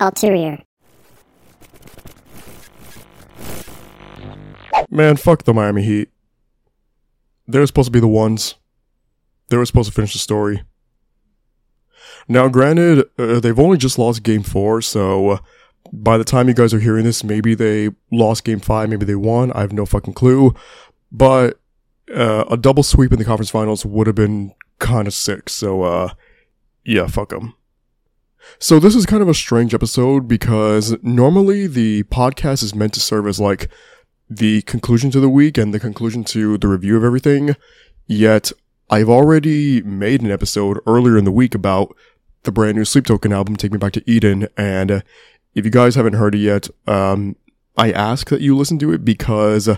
Alteriior. Man, fuck the Miami Heat. They were supposed to be the ones. They were supposed to finish the story. Now, granted, uh, they've only just lost game four, so uh, by the time you guys are hearing this, maybe they lost game five, maybe they won. I have no fucking clue. But uh, a double sweep in the conference finals would have been kind of sick, so uh, yeah, fuck them. So this is kind of a strange episode because normally the podcast is meant to serve as like the conclusion to the week and the conclusion to the review of everything. Yet I've already made an episode earlier in the week about the brand new Sleep Token album, Take Me Back to Eden. And if you guys haven't heard it yet, um, I ask that you listen to it because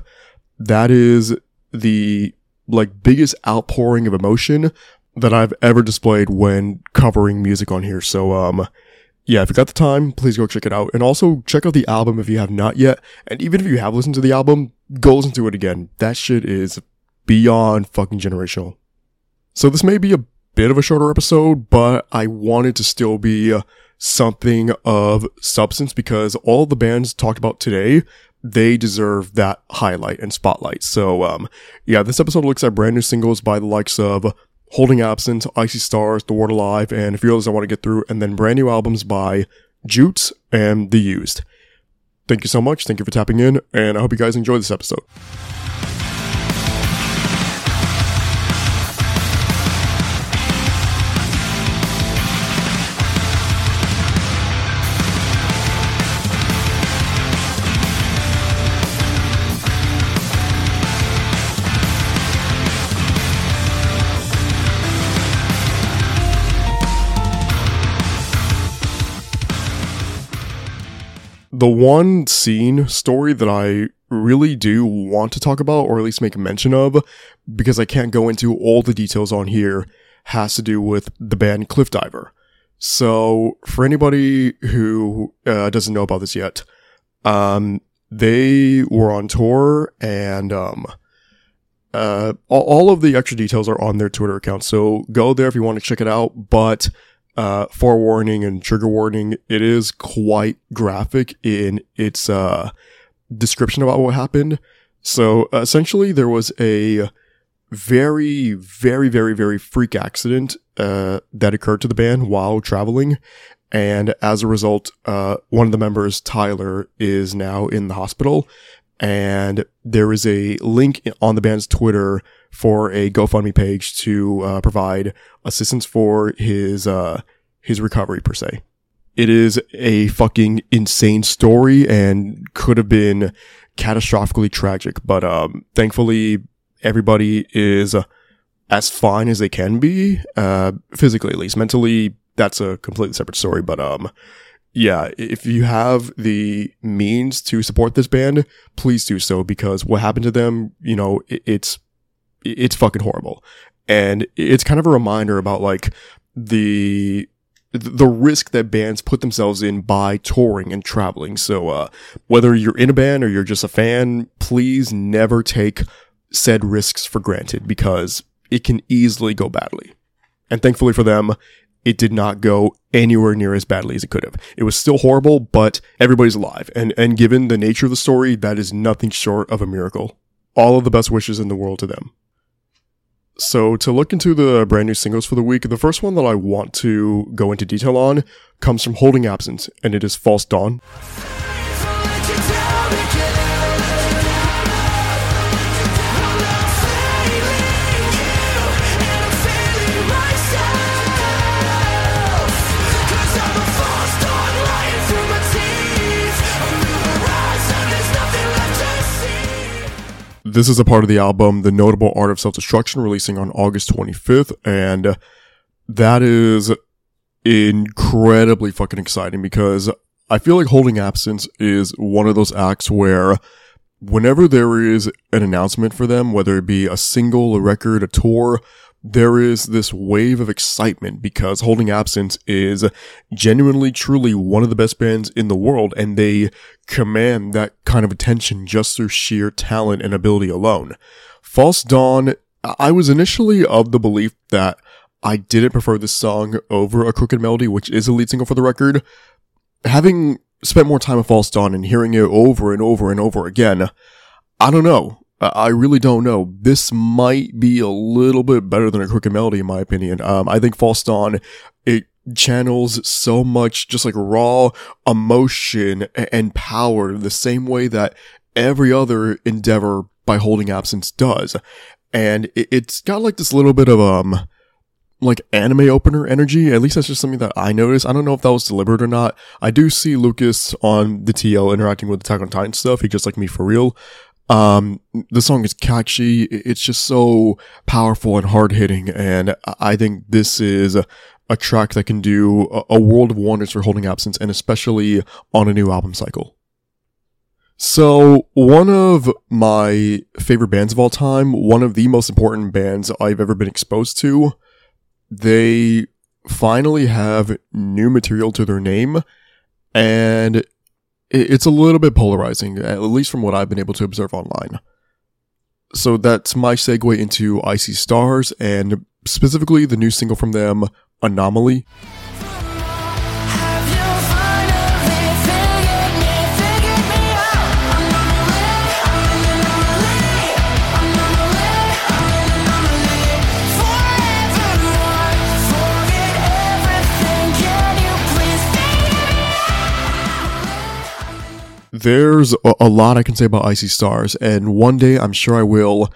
that is the like biggest outpouring of emotion that I've ever displayed when covering music on here. So, um, yeah, if you got the time, please go check it out. And also check out the album if you have not yet. And even if you have listened to the album, go listen to it again. That shit is beyond fucking generational. So this may be a bit of a shorter episode, but I wanted to still be something of substance because all the bands talked about today, they deserve that highlight and spotlight. So, um, yeah, this episode looks at brand new singles by the likes of Holding Absence, I See Stars, The Word Alive, and a few others I want to get through, and then brand new albums by Jutes and The Used. Thank you so much. Thank you for tapping in, and I hope you guys enjoy this episode. The one scene story that I really do want to talk about, or at least make mention of, because I can't go into all the details on here, has to do with the band Cliffdiver. So, for anybody who uh, doesn't know about this yet, um, they were on tour and, um, uh, all of the extra details are on their Twitter account. So go there if you want to check it out. But uh, forewarning and trigger warning, it is quite graphic in its uh, description about what happened. So essentially, there was a very, very, very, very freak accident uh, that occurred to the band while traveling. And as a result, uh, one of the members, Tyler, is now in the hospital. And there is a link on the band's Twitter for a GoFundMe page to uh, provide assistance for his uh, his recovery per se. It is a fucking insane story and could have been catastrophically tragic, but um, thankfully everybody is as fine as they can be, uh, physically at least. Mentally, that's a completely separate story, but um, yeah, if you have the means to support this band, please do so because what happened to them, you know, it, it's it's fucking horrible. And it's kind of a reminder about like the the risk that bands put themselves in by touring and traveling. So uh, whether you're in a band or you're just a fan, please never take said risks for granted because it can easily go badly. And thankfully for them, it did not go anywhere near as badly as it could have. It was still horrible, but everybody's alive. And and given the nature of the story, that is nothing short of a miracle. All of the best wishes in the world to them. So to look into the brand new singles for the week, the first one that I want to go into detail on comes from Holding Absence, and it is False Dawn. This is a part of the album, The Noble Art of Self Destruction, releasing on August 25th. And that is incredibly fucking exciting because I feel like Holding Absence is one of those acts where whenever there is an announcement for them, whether it be a single, a record, a tour, there is this wave of excitement because Holding Absence is genuinely, truly one of the best bands in the world, and they command that kind of attention just through sheer talent and ability alone. False Dawn, I was initially of the belief that I didn't prefer this song over A Crooked Melody, which is a lead single for the record. having spent more time with False Dawn and hearing it over and over and over again, I don't know. I really don't know. This might be a little bit better than a Crooked Melody, in my opinion. Um, I think False Dawn, it channels so much just like raw emotion and power the same way that every other endeavor by Holding Absence does. And it's got like this little bit of, um, like anime opener energy. At least that's just something that I noticed. I don't know if that was deliberate or not. I do see Lucas on the TL interacting with the Attack on Titan stuff. He just like me for real. Um, the song is catchy. It's just so powerful and hard hitting. And I think this is a track that can do a, world of wonders for holding absence and especially on a new album cycle. So, one of my favorite bands of all time, one of the most important bands I've ever been exposed to, they finally have new material to their name and it's a little bit polarizing, at least from what I've been able to observe online. So that's my segue into I See Stars and specifically the new single from them, Anomaly. There's a, lot I can say about I See Stars, and one day I'm sure I will.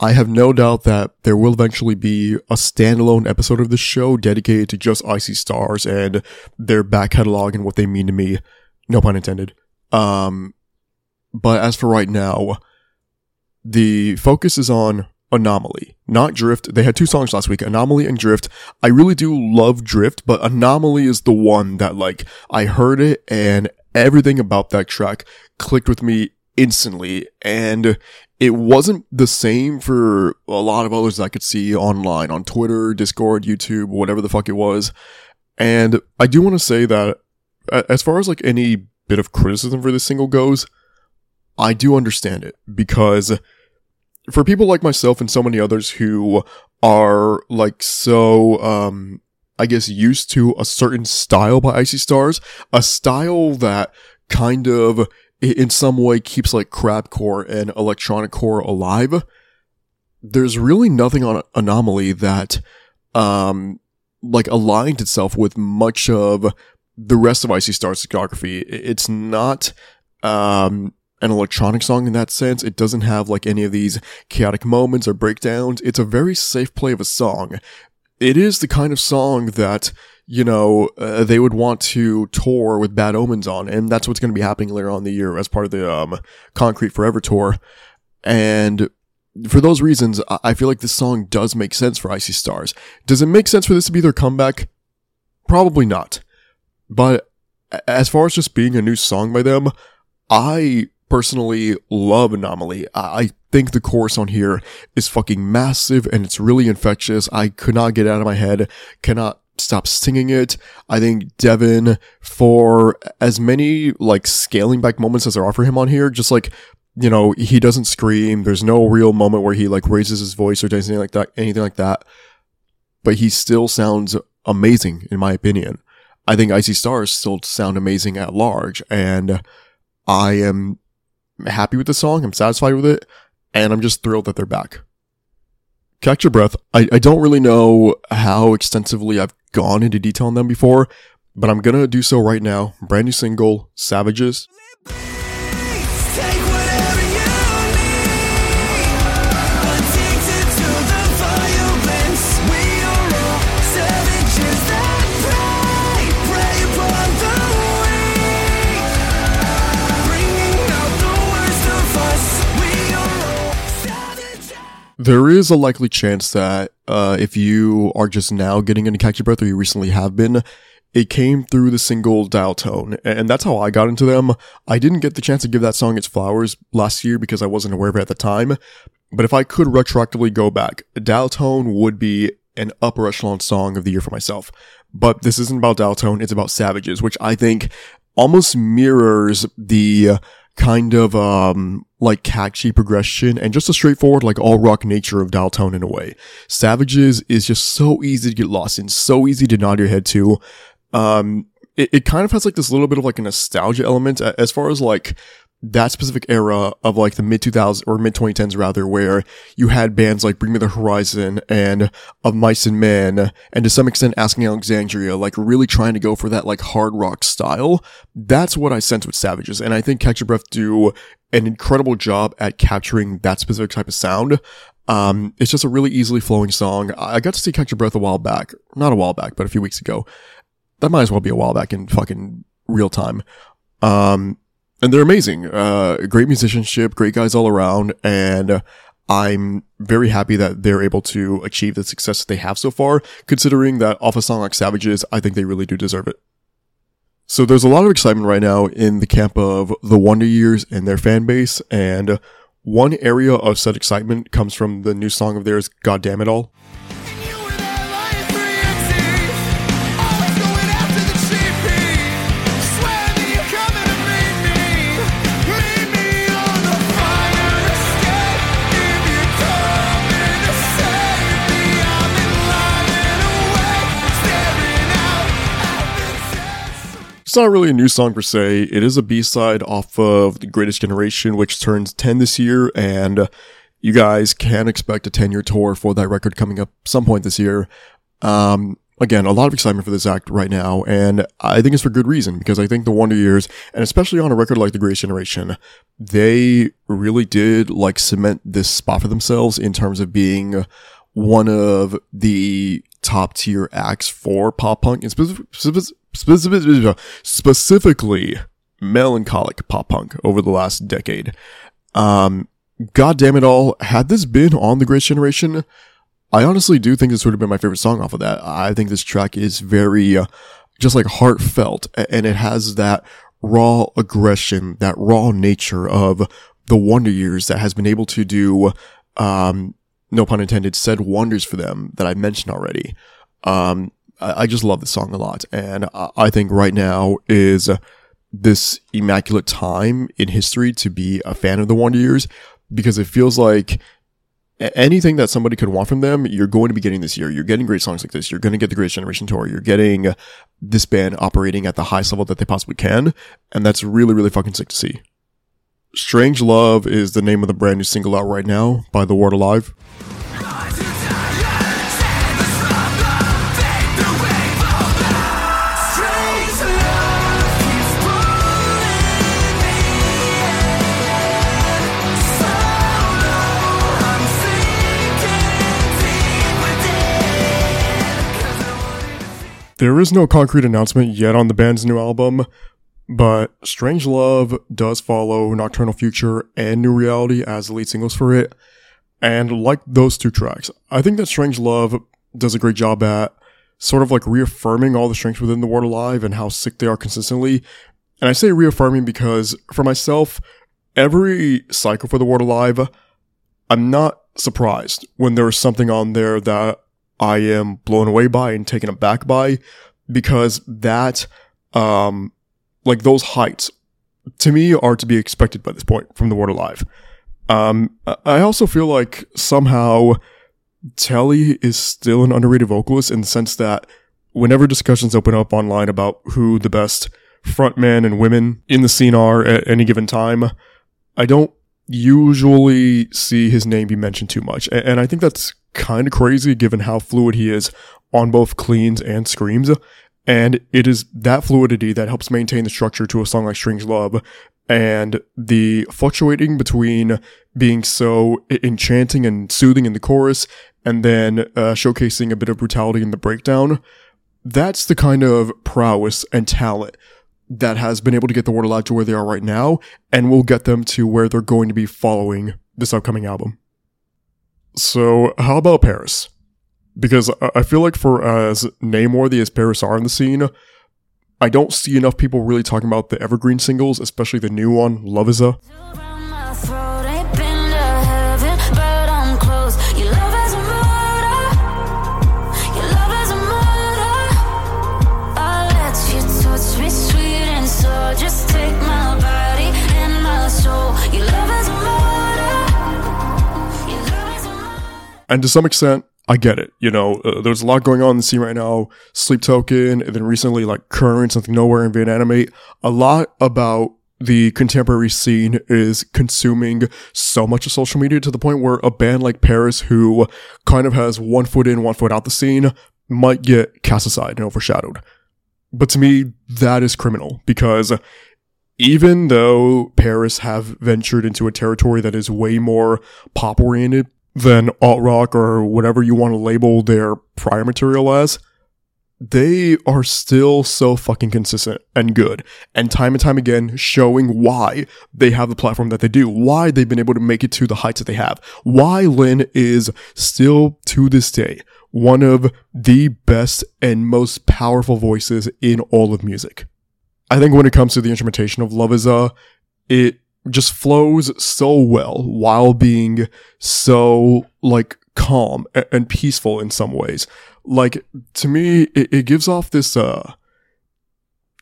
I have no doubt that there will eventually be a standalone episode of this show dedicated to just I See Stars and their back catalog and what they mean to me. No pun intended. Um, but as for right now, the focus is on Anomaly, not Drift. They had two songs last week, Anomaly and Drift. I really do love Drift, but Anomaly is the one that like I heard it and everything about that track clicked with me instantly. And it wasn't the same for a lot of others I could see online on Twitter, Discord, YouTube, whatever the fuck it was. And I do want to say that as far as like any bit of criticism for this single goes, I do understand it because for people like myself and so many others who are like so um I guess, used to a certain style by I See Stars, a style that kind of, in some way, keeps like crabcore and electronic core alive. There's really nothing on Anomaly that, um, like aligned itself with much of the rest of I See Stars discography. It's not, um, an electronic song in that sense. It doesn't have like any of these chaotic moments or breakdowns. It's a very safe play of a song it is the kind of song that you know uh, they would want to tour with Bad Omens on, and that's what's going to be happening later on the year as part of the um, Concrete Forever tour. And for those reasons, I feel like this song does make sense for I See Stars. Does it make sense for this to be their comeback? Probably not. But as far as just being a new song by them, I personally love Anomaly. I think the chorus on here is fucking massive and it's really infectious. I could not get out of my head, cannot stop singing it. I think Devin, for as many like scaling back moments as there are for him on here, just like, you know, he doesn't scream. There's no real moment where he like raises his voice or anything like that, anything like that. But he still sounds amazing in my opinion. I think I See Stars still sound amazing at large and I am happy with the song. I'm satisfied with it. And I'm just thrilled that they're back. Catch your breath. I, I don't really know how extensively I've gone into detail on them before, but I'm gonna do so right now. Brand new single, Savages. There is a likely chance that uh, if you are just now getting into Your Breath or you recently have been, it came through the single Dial Tone. And that's how I got into them. I didn't get the chance to give that song its flowers last year because I wasn't aware of it at the time. But if I could retroactively go back, Dial Tone would be an upper echelon song of the year for myself. But this isn't about Dial Tone, it's about Savages, which I think almost mirrors the kind of um like catchy progression and just a straightforward like all rock nature of dial tone in a way. Savages is just so easy to get lost in, so easy to nod your head to. Um it, it kind of has like this little bit of like a nostalgia element as far as like that specific era of like the mid 2000s or mid 2010s rather, where you had bands like Bring Me the Horizon and Of Mice and Men, and to some extent Asking Alexandria, like really trying to go for that like hard rock style. That's what I sense with Savages, and I think Catch Your Breath do an incredible job at capturing that specific type of sound. Um, it's just a really easily flowing song. I got to see Catch Your Breath a while back, not a while back, but a few weeks ago. That might as well be a while back in fucking real time. Um, and they're amazing. Uh, great musicianship, great guys all around, and I'm very happy that they're able to achieve the success that they have so far, considering that off a song like Savages, I think they really do deserve it. So there's a lot of excitement right now in the camp of the Wonder Years and their fan base, and one area of such excitement comes from the new song of theirs, God Damn It All. It's not really a new song per se. It is a B-side off of The Greatest Generation, which turns 10 this year, and you guys can expect a 10-year tour for that record coming up some point this year. Um, again, a lot of excitement for this act right now, and I think it's for good reason, because I think the Wonder Years, and especially on a record like The Greatest Generation, they really did, like, cement this spot for themselves in terms of being one of the top tier acts for pop punk and specific, specific, specific, specifically melancholic pop punk over the last decade. Um, God damn it all. Had this been on the Great Generation, I honestly do think this would have been my favorite song off of that. I think this track is very, uh, just like heartfelt and it has that raw aggression, that raw nature of the Wonder Years that has been able to do, um, no pun intended, said wonders for them that I mentioned already. Um, I, I just love this song a lot. And I, I think right now is this immaculate time in history to be a fan of the Wonder Years because it feels like anything that somebody could want from them, you're going to be getting this year. You're getting great songs like this. You're going to get the Greatest Generation tour. You're getting this band operating at the highest level that they possibly can. And that's really, really fucking sick to see. Strange Love is the name of the brand new single out right now by The Word Alive. There is no concrete announcement yet on the band's new album, but Strange Love does follow Nocturnal Future and New Reality as the lead singles for it. And like those two tracks, I think that Strange Love does a great job at sort of like reaffirming all the strengths within the Word Alive and how sick they are consistently. And I say reaffirming because for myself, every cycle for the Word Alive, I'm not surprised when there's something on there that I am blown away by and taken aback by because that, um, like those heights to me are to be expected by this point from the Word Alive. Um, I- also feel like somehow Telle is still an underrated vocalist in the sense that whenever discussions open up online about who the best frontmen and women in the scene are at any given time, I don't usually see his name be mentioned too much. And I think that's kind of crazy given how fluid he is on both cleans and screams. And it is that fluidity that helps maintain the structure to a song like Strange Love and the fluctuating between being so enchanting and soothing in the chorus and then uh, showcasing a bit of brutality in the breakdown. That's the kind of prowess and talent that has been able to get the word alive to where they are right now and will get them to where they're going to be following this upcoming album. So, how about PVRIS? Because I- feel like for as nameworthy as PVRIS are in the scene, I don't see enough people really talking about the evergreen singles, especially the new one, Love Is A. Around my throat, ain't been to heaven, but I'm close. Your love is a murder. Your love is a murder. I let you touch me sweet and slow. Just take my body and my soul. Your love is a murder. Your love is a murder. And to some extent, I get it. You know, uh, there's a lot going on in the scene right now. Sleep Token, and then recently like Current, Something Nowhere, and Invent Animate. A lot about the contemporary scene is consuming so much of social media to the point where a band like PVRIS, who kind of has one foot in, one foot out the scene, might get cast aside and overshadowed. But to me, that is criminal because even though PVRIS have ventured into a territory that is way more pop oriented than alt rock or whatever you want to label their prior material as, they are still so fucking consistent and good. And time and time again, showing why they have the platform that they do, why they've been able to make it to the heights that they have, why Lynn is still to this day one of the best and most powerful voices in all of music. I think when it comes to the instrumentation of Love is a, it just flows so well while being so like calm a- and peaceful in some ways. Like to me, it, it gives off this uh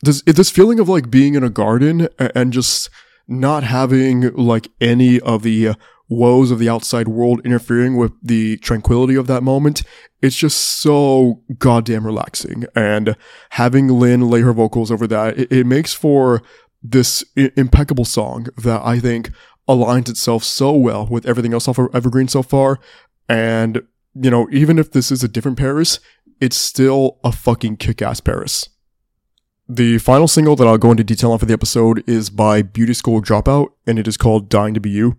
this this feeling of like being in a garden a- and just not having like any of the woes of the outside world interfering with the tranquility of that moment. It's just so goddamn relaxing. And having Lynn lay her vocals over that, it, it makes for this I- impeccable song that I think aligns itself so well with everything else off of Evergreen so far. And, you know, even if this is a different PVRIS, it's still a fucking kick ass PVRIS. The final single that I'll go into detail on for the episode is by Beauty School Dropout, and it is called Dying to Be You.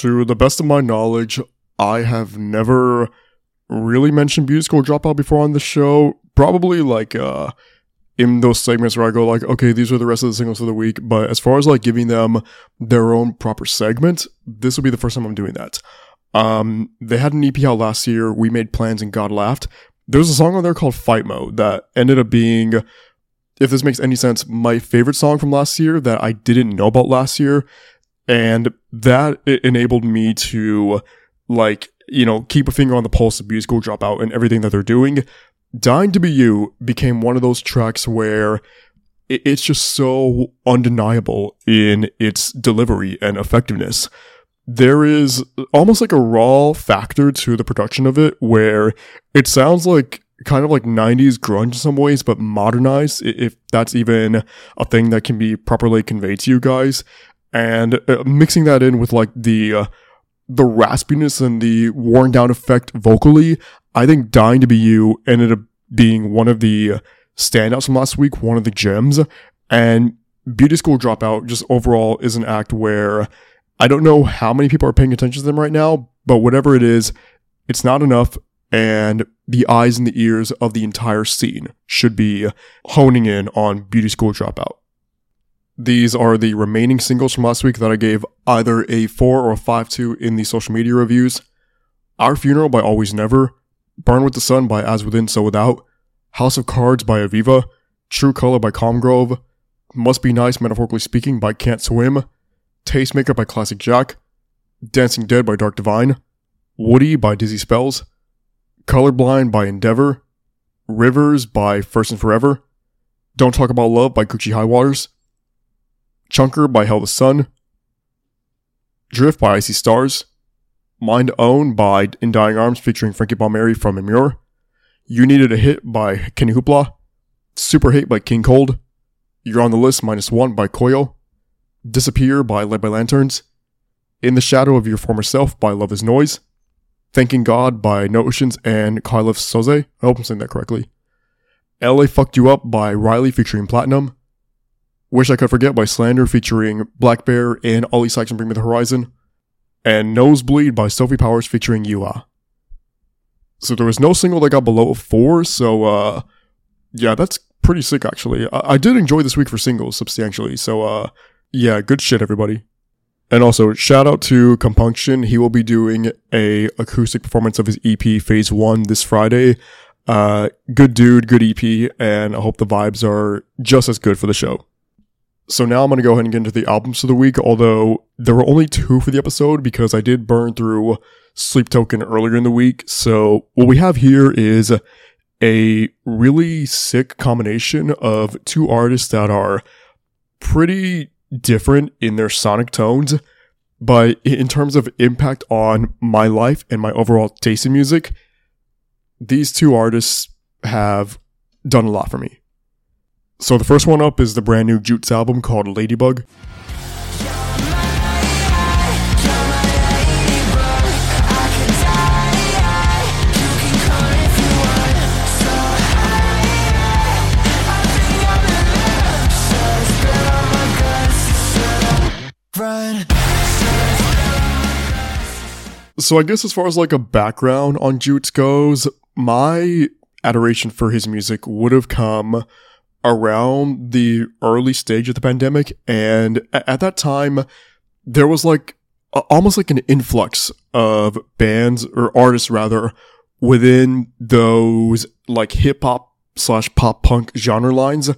To the best of my knowledge, I have never really mentioned Beauty School Dropout before on the show. Probably like uh in those segments where I go like, okay, these are the rest of the singles for the week. But as far as like giving them their own proper segment, this will be the first time I'm doing that. Um, they had an EP out last year. We made plans and God laughed. There's a song on there called Fight Mode that ended up being, if this makes any sense, my favorite song from last year that I didn't know about last year. And that enabled me to like, you know, keep a finger on the pulse of School Dropout and everything that they're doing. Dying to Be You became one of those tracks where it's just so undeniable in its delivery and effectiveness. There is almost like a raw factor to the production of it where it sounds like kind of like 90s grunge in some ways, but modernized, if that's even a thing that can be properly conveyed to you guys. And uh, mixing that in with like the, uh, the raspiness and the worn down effect vocally, I think Dying to Be You ended up being one of the standouts from last week, one of the gems. And Beauty School Dropout just overall is an act where I don't know how many people are paying attention to them right now, but whatever it is, it's not enough. And the eyes and the ears of the entire scene should be honing in on Beauty School Dropout. These are the remaining singles from last week that I gave either a 4 or a 5 to in the social media reviews. Our Funeral by Always Never, Burn with the Sun by As Within So Without, House of Cards by Aviva, True Color by Calm Grove, Must Be Nice Metaphorically Speaking by Can't Swim, Tastemaker by Classic Jack, Dancing Dead by Dark Divine, Woody by Dizzy Spells, Colorblind by Endeavor, Rivers by First and Forever, Don't Talk About Love by Gucci High Waters, Chunker by Hell the Sun, Drift by I See Stars, Mind Own by In Dying Arms featuring Frankie Palmeri from Emmure, You Needed a Hit by Kenny Hoopla, Super Hate by King Cold, You're on the List Minus One by Koyo, Disappear by Led by Lanterns, In the Shadow of Your Former Self by Love is Noise, Thanking God by No Oceans and Kylif Soze. I hope I'm saying that correctly. LA Fucked You Up by Riley featuring Platinum. Wish I Could Forget by Slander featuring blackbear and Oli Sykes and Bring Me the Horizon. And Nosebleed by Sophie Powers featuring Yua. So there was no single that got below a four, so uh yeah, that's pretty sick actually. I, I did enjoy this week for singles substantially, so uh yeah, good shit everybody. And also, shout out to Compunction. He will be doing a acoustic performance of his EP Phase 1 this Friday. Uh, good dude, good EP, and I hope the vibes are just as good for the show. So now I'm going to go ahead and get into the albums of the week, although there were only two for the episode because I did burn through Sleep Token earlier in the week. So what we have here is a really sick combination of two artists that are pretty different in their sonic tones, but in terms of impact on my life and my overall taste in music, these two artists have done a lot for me. So the first one up is the brand new Jutes album called Ladybug. So I guess as far as like a background on Jutes goes, my adoration for his music would have come around the early stage of the pandemic. And at that time, there was like almost like an influx of bands or artists rather within those like hip hop slash pop punk genre lines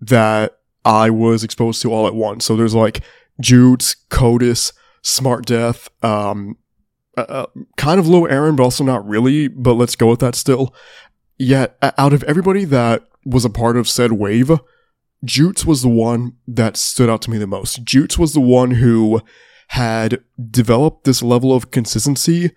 that I was exposed to all at once. So there's like Jutes, Codis, Smrtdeath, um, uh, uh, kind of low Aaron, but also not really, but let's go with that still. Yet, out of everybody that was a part of said wave, Jutes was the one that stood out to me the most. Jutes was the one who had developed this level of consistency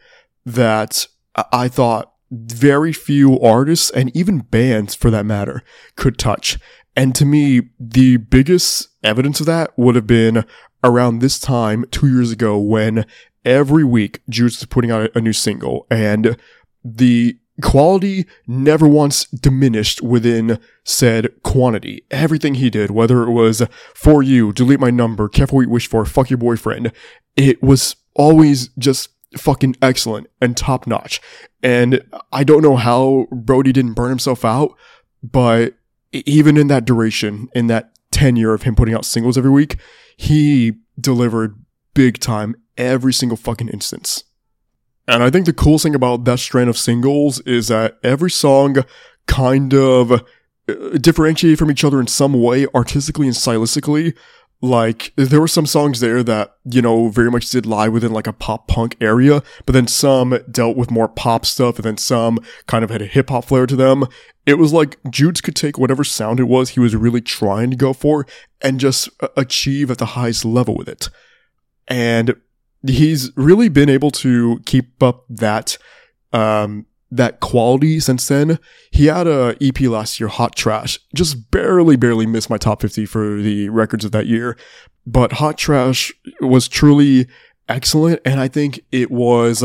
that I- thought very few artists and even bands for that matter could touch. And to me, the biggest evidence of that would have been around this time two years ago when every week Jutes was putting out a new single and the quality never once diminished within said quantity. Everything he did, whether it was for you, delete my number, careful what you wish for, fuck your boyfriend, it was always just fucking excellent and top notch. And I don't know how Brody didn't burn himself out, but even in that duration, in that tenure of him putting out singles every week, he delivered big time every single fucking instance. And I think the coolest thing about that strand of singles is that every song kind of uh, differentiated from each other in some way, artistically and stylistically. Like, there were some songs there that, you know, very much did lie within like a pop punk area, but then some dealt with more pop stuff, and then some kind of had a hip hop flair to them. It was like Jutes could take whatever sound it was he was really trying to go for and just uh, achieve at the highest level with it. And he's really been able to keep up that um that quality since then. He had a EP last year, Hot Trash, just barely, barely missed my top 50 for the records of that year. But Hot Trash was truly excellent. And I think it was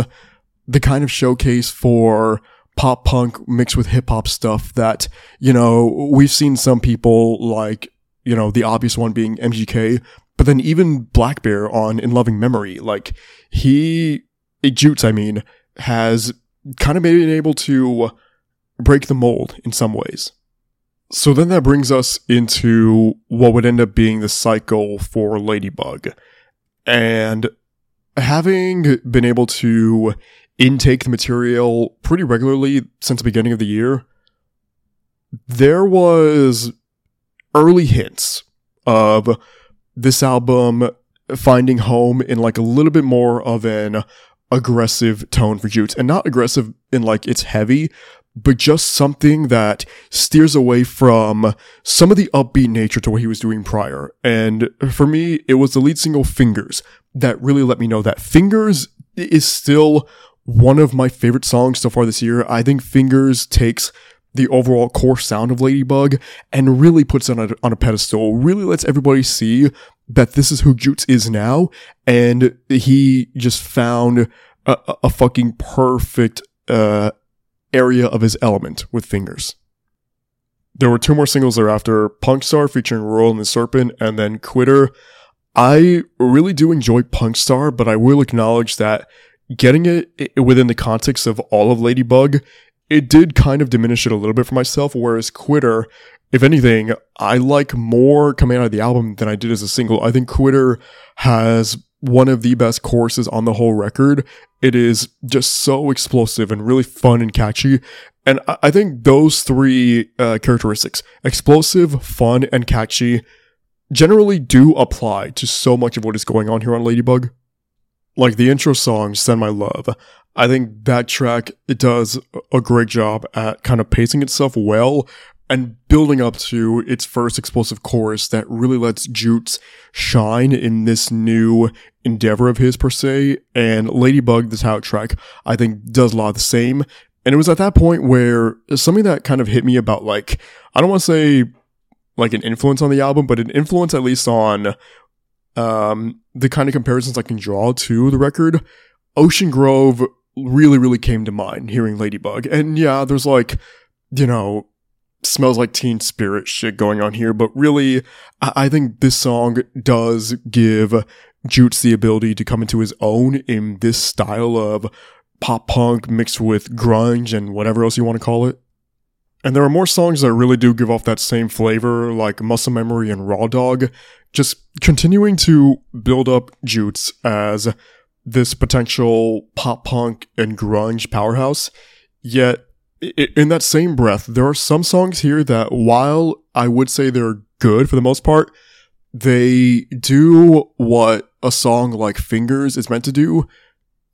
the kind of showcase for pop punk mixed with hip hop stuff that, you know, we've seen some people like, you know, the obvious one being MGK, but then even blackbear on In Loving Memory, like he, Jutes, I mean, has kind of been able to break the mold in some ways. So then that brings us into what would end up being the cycle for Ladybug. And having been able to intake the material pretty regularly since the beginning of the year, there was early hints of this album finding home in like a little bit more of an aggressive tone for Jutes and not aggressive in like it's heavy, but just something that steers away from some of the upbeat nature to what he was doing prior. And for me, it was the lead single Fingers that really let me know that Fingers is still one of my favorite songs so far this year. I think Fingers takes the overall core sound of Ladybug and really puts it on a, on a pedestal, really lets everybody see that this is who Jutes is now. And he just found a, a- fucking perfect, uh, area of his element with Fingers. There were two more singles thereafter, Punk Star featuring Royal and the Serpent, and then Quitter. I really do enjoy Punk Star, but I will acknowledge that getting it within the context of all of Ladybug, it did kind of diminish it a little bit for myself. Whereas Quitter, if anything, I like more coming out of the album than I did as a single. I think Quitter has one of the best choruses on the whole record. It is just so explosive and really fun and catchy. And I think those three uh, characteristics explosive, fun, and catchy generally do apply to so much of what is going on here on Ladybug. Like the intro song, Send My Love. I think that track, it does a great job at kind of pacing itself well and building up to its first explosive chorus that really lets Jutes shine in this new endeavor of his per se. And Ladybug, this how track, I think does a lot of the same. And it was at that point where something that kind of hit me about like, I don't want to say like an influence on the album, but an influence at least on um the kind of comparisons I can draw to the record. Ocean Grove really, really came to mind hearing Ladybug. And yeah, there's like, you know, smells like teen spirit shit going on here, but really, I, I think this song does give Jutes the ability to come into his own in this style of pop punk mixed with grunge and whatever else you want to call it. And there are more songs that really do give off that same flavor, like Muscle Memory and Raw Dog, just continuing to build up Jutes as this potential pop punk and grunge powerhouse. Yet, in that same breath, there are some songs here that, while I would say they're good for the most part, they do what a song like Fingers is meant to do,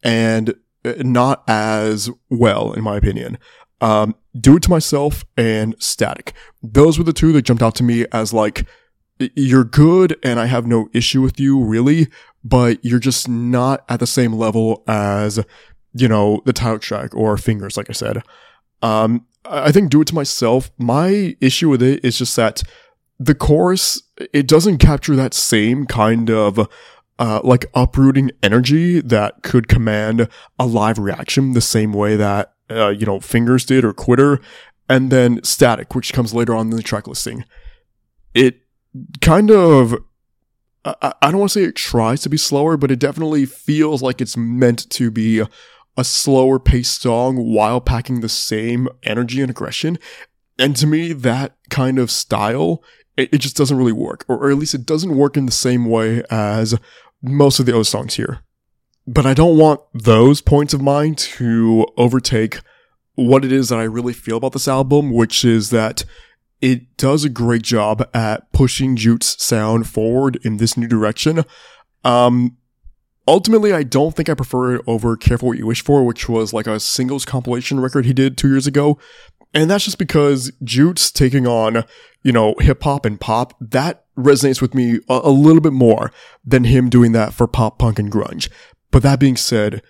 and uh, not as well, in my opinion. Um, do it to myself and static. Those were the two that jumped out to me as like, you're good and I have no issue with you really, but you're just not at the same level as, you know, the title track or fingers, like I said. Um, I think do it to myself. My issue with it is just that the chorus, it doesn't capture that same kind of, uh, like uprooting energy that could command a live reaction the same way that, uh, you know, fingers did or quitter. And then static, which comes later on in the track listing. It kind of I, I- don't want to say it tries to be slower, but it definitely feels like it's meant to be a slower paced song while packing the same energy and aggression. And to me, that kind of style, it, it just doesn't really work, or, or at least it doesn't work in the same way as most of the other songs here. But I don't want those points of mine to overtake what it is that I really feel about this album, which is that it does a great job at pushing Jute's sound forward in this new direction. Um, ultimately, I don't think I prefer it over Careful What You Wish For, which was like a singles compilation record he did two years ago. And that's just because Jute's taking on, you know, hip hop and pop, that resonates with me a, a little bit more than him doing that for pop punk and grunge. But that being said,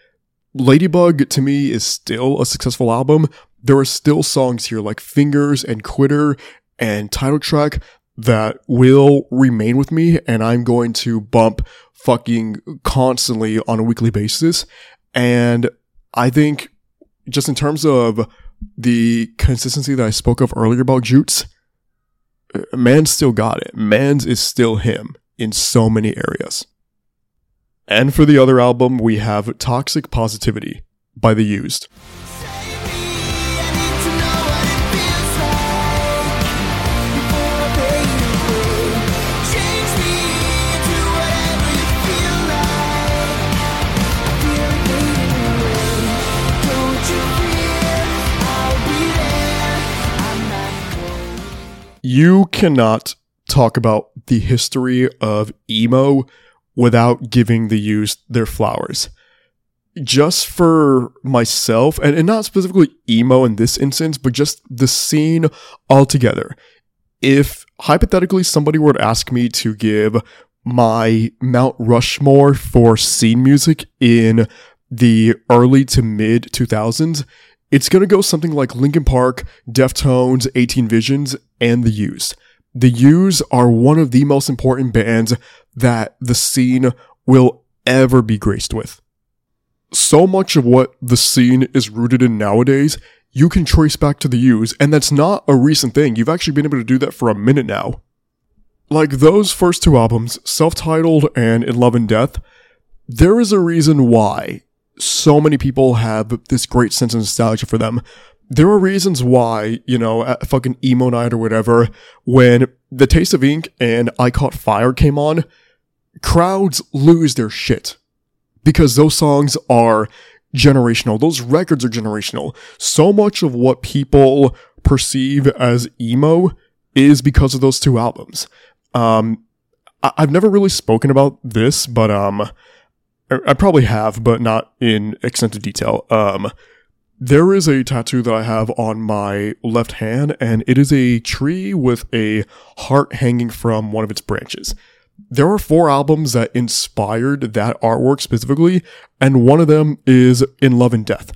Ladybug to me is still a successful album. There are still songs here like Fingers and Quitter and Title Track that will remain with me and I'm going to bump fucking constantly on a weekly basis. And I think just in terms of the consistency that I spoke of earlier about Jutes, uh, Man's still got it. Man's is still him in so many areas. And for the other album, we have Toxic Positivity by The Used. You cannot talk about the history of emo without giving the used their flowers. Just for myself, and, and not specifically emo in this instance, but just the scene altogether. If hypothetically somebody were to ask me to give my Mount Rushmore for scene music in the early to mid 2000s, it's gonna go something like Linkin Park, Deftones, 18 Visions, and The Used. The Used are one of the most important bands that the scene will ever be graced with. So much of what the scene is rooted in nowadays, you can trace back to the Used, and that's not a recent thing. You've actually been able to do that for a minute now. Like those first two albums, self-titled and In Love and Death, there is a reason why so many people have this great sense of nostalgia for them. There are reasons why, you know, at fucking emo night or whatever, when The Taste of Ink and I Caught Fire came on, crowds lose their shit. Because those songs are generational. Those records are generational. So much of what people perceive as emo is because of those two albums. Um, I- I've never really spoken about this, but um, I I probably have, but not in extensive detail. Um, there is a tattoo that I have on my left hand, and it is a tree with a heart hanging from one of its branches. There are four albums that inspired that artwork specifically, and one of them is In Love and Death.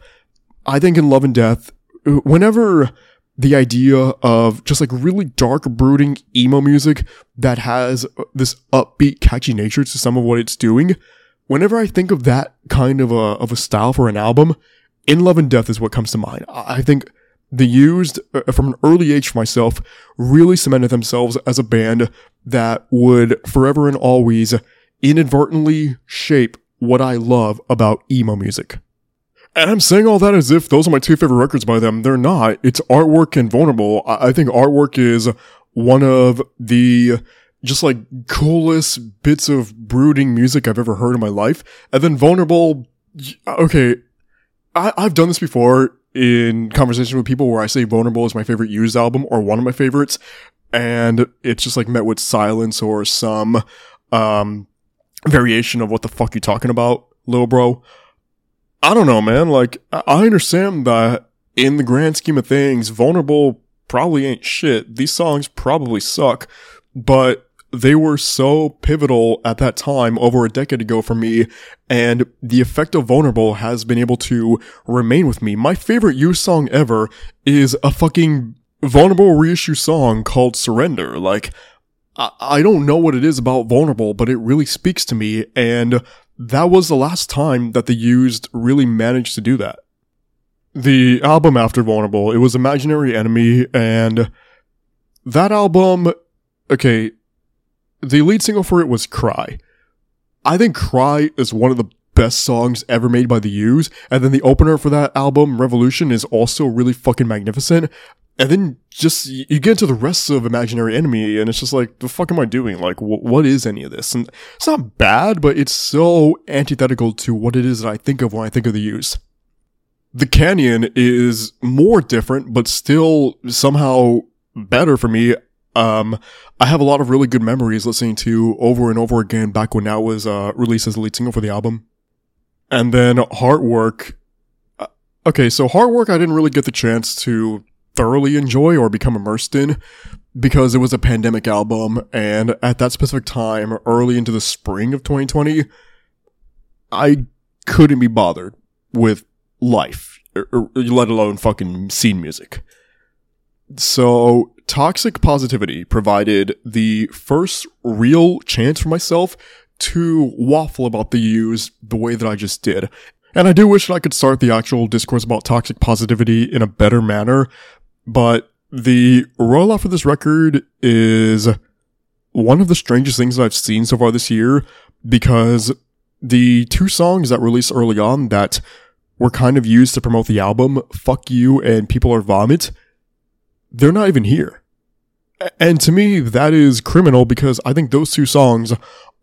I think In Love and Death, whenever the idea of just like really dark, brooding emo music that has this upbeat, catchy nature to some of what it's doing, whenever I think of that kind of a, of a style for an album, In Love and Death is what comes to mind. I think the used uh, from an early age for myself really cemented themselves as a band that would forever and always inadvertently shape what I love about emo music. And I'm saying all that as if those are my two favorite records by them. They're not. It's artwork and vulnerable. I think artwork is one of the just like coolest bits of brooding music I've ever heard in my life. And then vulnerable, okay, I, I've done this before in conversation with people where I say vulnerable is my favorite used album or one of my favorites. And it's just like met with silence or some, um, variation of what the fuck you talking about, little bro. I don't know, man. Like, I I understand that in the grand scheme of things, vulnerable probably ain't shit. These songs probably suck, but they were so pivotal at that time over a decade ago for me. And the effect of vulnerable has been able to remain with me. My favorite used song ever is a fucking vulnerable reissue song called Surrender. Like, I, I don't know what it is about vulnerable, but it really speaks to me. And that was the last time that the used really managed to do that. The album after vulnerable, it was Imaginary Enemy, and that album, okay, the lead single for it was Cry. I think Cry is one of the best songs ever made by the Used, and then the opener for that album, Revolution, is also really fucking magnificent. And then just you get into the rest of Imaginary Enemy, and it's just like, the fuck am I doing? Like, wh- what is any of this? And it's not bad, but it's so antithetical to what it is that I think of when I think of the Used. The Canyon is more different, but still somehow better for me. Um, I have a lot of really good memories listening to over and over again back when that was uh, released as the lead single for the album. And then Heartwork. uh, Okay, so Heartwork I didn't really get the chance to thoroughly enjoy or become immersed in because it was a pandemic album and at that specific time, early into the spring of 2020, I couldn't be bothered with life, er- er, let alone fucking scene music. So, Toxic Positivity provided the first real chance for myself to waffle about the Used the way that I just did. And I do wish that I could start the actual discourse about toxic positivity in a better manner, but the rollout for this record is one of the strangest things that I've seen so far this year because the two songs that released early on that were kind of used to promote the album, Fuck You and People Are Vomit, they're not even here. And to me, that is criminal because I think those two songs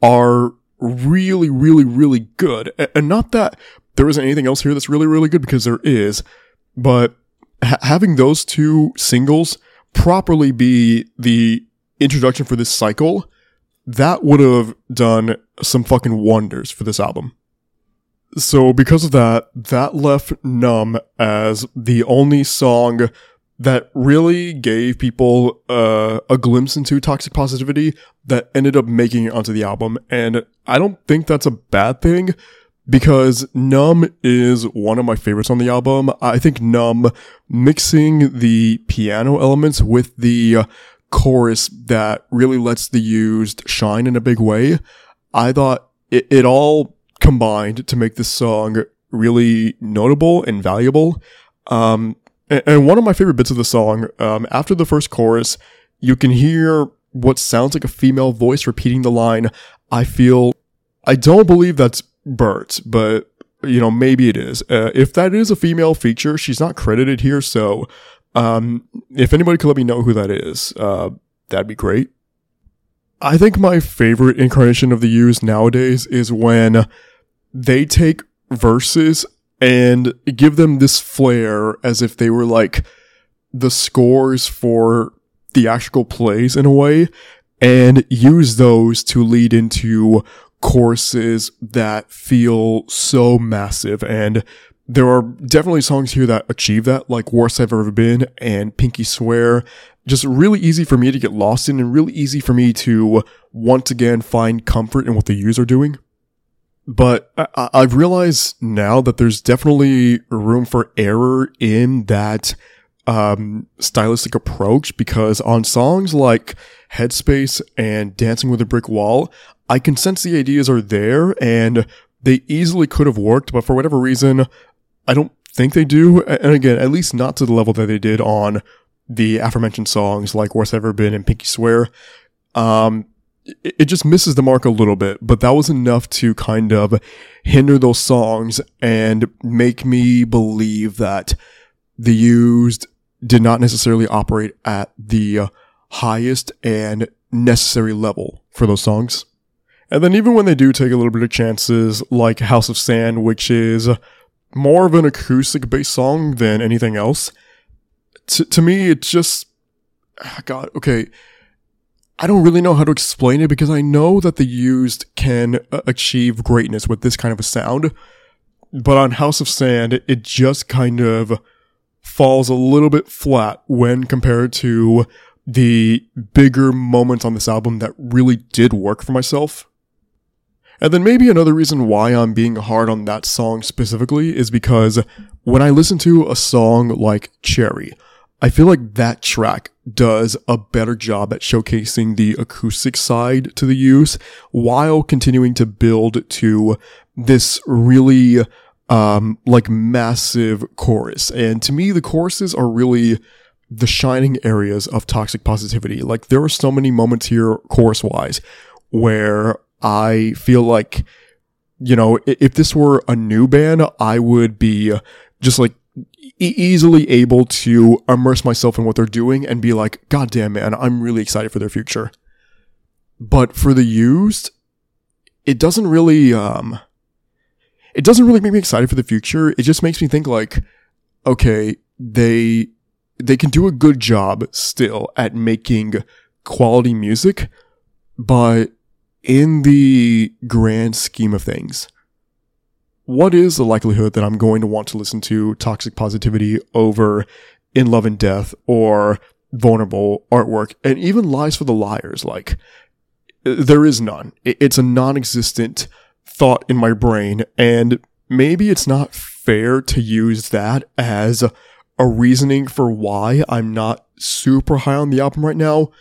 are really, really, really good. And not that there isn't anything else here that's really, really good because there is, but ha- having those two singles properly be the introduction for this cycle, that would have done some fucking wonders for this album. So because of that, that left Numb as the only song that really gave people uh, a glimpse into toxic positivity that ended up making it onto the album. And I don't think that's a bad thing because Numb is one of my favorites on the album. I think Numb mixing the piano elements with the uh, chorus that really lets the used shine in a big way. I thought it, it all combined to make this song really notable and valuable. Um, and, and one of my favorite bits of the song, um, after the first chorus, you can hear what sounds like a female voice repeating the line, I feel, I don't believe that's Bert, but you know, maybe it is. Uh, if that is a female feature, she's not credited here. So, um, if anybody could let me know who that is, uh, that'd be great. I think my favorite incarnation of the Used nowadays is when they take verses and give them this flair as if they were like the scores for theatrical plays in a way. and use those to lead into courses that feel so massive. And there are definitely songs here that achieve that, like Worst I've Ever Been and Pinky Swear. Just really easy for me to get lost in and really easy for me to once again find comfort in what the Used are doing. But I- I've realized now that there's definitely room for error in that um, stylistic approach because on songs like Headspace and Dancing with a Brick Wall, I can sense the ideas are there and they easily could have worked, but for whatever reason, I don't think they do. And again, at least not to the level that they did on the aforementioned songs like Worst Ever Been and Pinky Swear. Um, it, just misses the mark a little bit, but that was enough to kind of hinder those songs and make me believe that the used did not necessarily operate at the uh, highest and necessary level for those songs. And then even when they do take a little bit of chances, like House of Sand, which is more of an acoustic based song than anything else, to, to me, it just, ah, God, okay. I don't really know how to explain it because I know that the used can uh, achieve greatness with this kind of a sound. But on House of Sand, it- it just kind of falls a little bit flat when compared to the bigger moments on this album that really did work for myself. And then maybe another reason why I'm being hard on that song specifically is because when I listen to a song like Cherry, I feel like that track does a better job at showcasing the acoustic side to the Used while continuing to build to this really um like massive chorus. And to me the choruses are really the shining areas of toxic positivity. Like there are so many moments here chorus wise where I feel like you know, if this were a new band, I would be just like easily able to immerse myself in what they're doing and be like, God damn, man, I'm really excited for their future. But for the used, it doesn't really, um, it doesn't really make me excited for the future. It just makes me think like, okay, they, they can do a good job still at making quality music, but in the grand scheme of things, what is the likelihood that I'm going to want to listen to toxic positivity over in love and death or vulnerable artwork and even lies for the liars? Like, there is none. It's a non-existent thought in my brain and maybe it's not fair to use that as a reasoning for why I'm not super high on the album right now.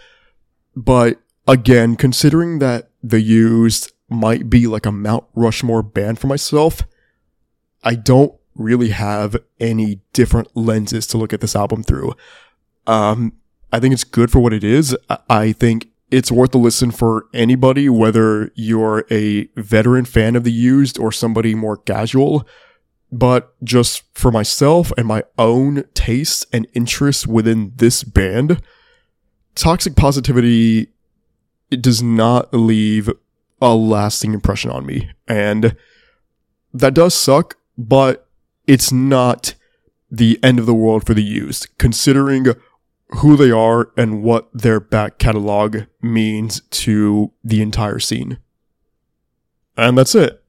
But again, considering that the used might be like a Mount Rushmore band for myself, I don't really have any different lenses to look at this album through. Um, I think it's good for what it is. I- think it's worth a listen for anybody, whether you're a veteran fan of the used or somebody more casual. But just for myself and my own tastes and interests within this band, toxic positivity it does not leave a lasting impression on me. And that does suck, but it's not the end of the world for the used, considering who they are and what their back catalog means to the entire scene. And that's it.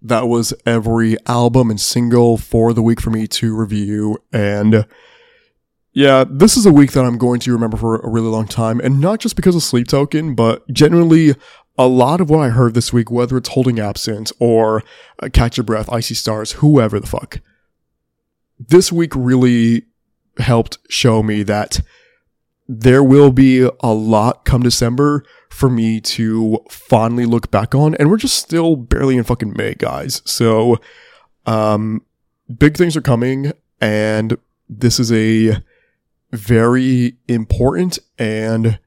That was every album and single for the week for me to review. And yeah, this is a week that I'm going to remember for a really long time. And not just because of Sleep Token, but generally a lot of what I heard this week, whether it's Holding Absence or uh, Catch Your Breath, I See Stars, whoever the fuck. This week really helped show me that there will be a lot come December for me to fondly look back on. And we're just still barely in fucking May, guys. So, um, big things are coming and this is a very important and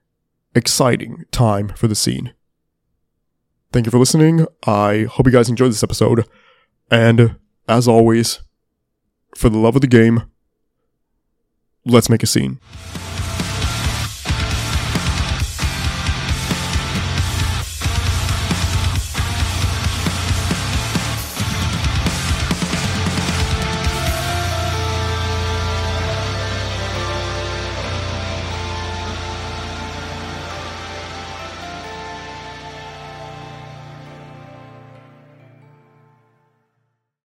exciting time for the scene. Thank you for listening. I hope you guys enjoyed this episode. And as always, for the love of the game, let's make a scene.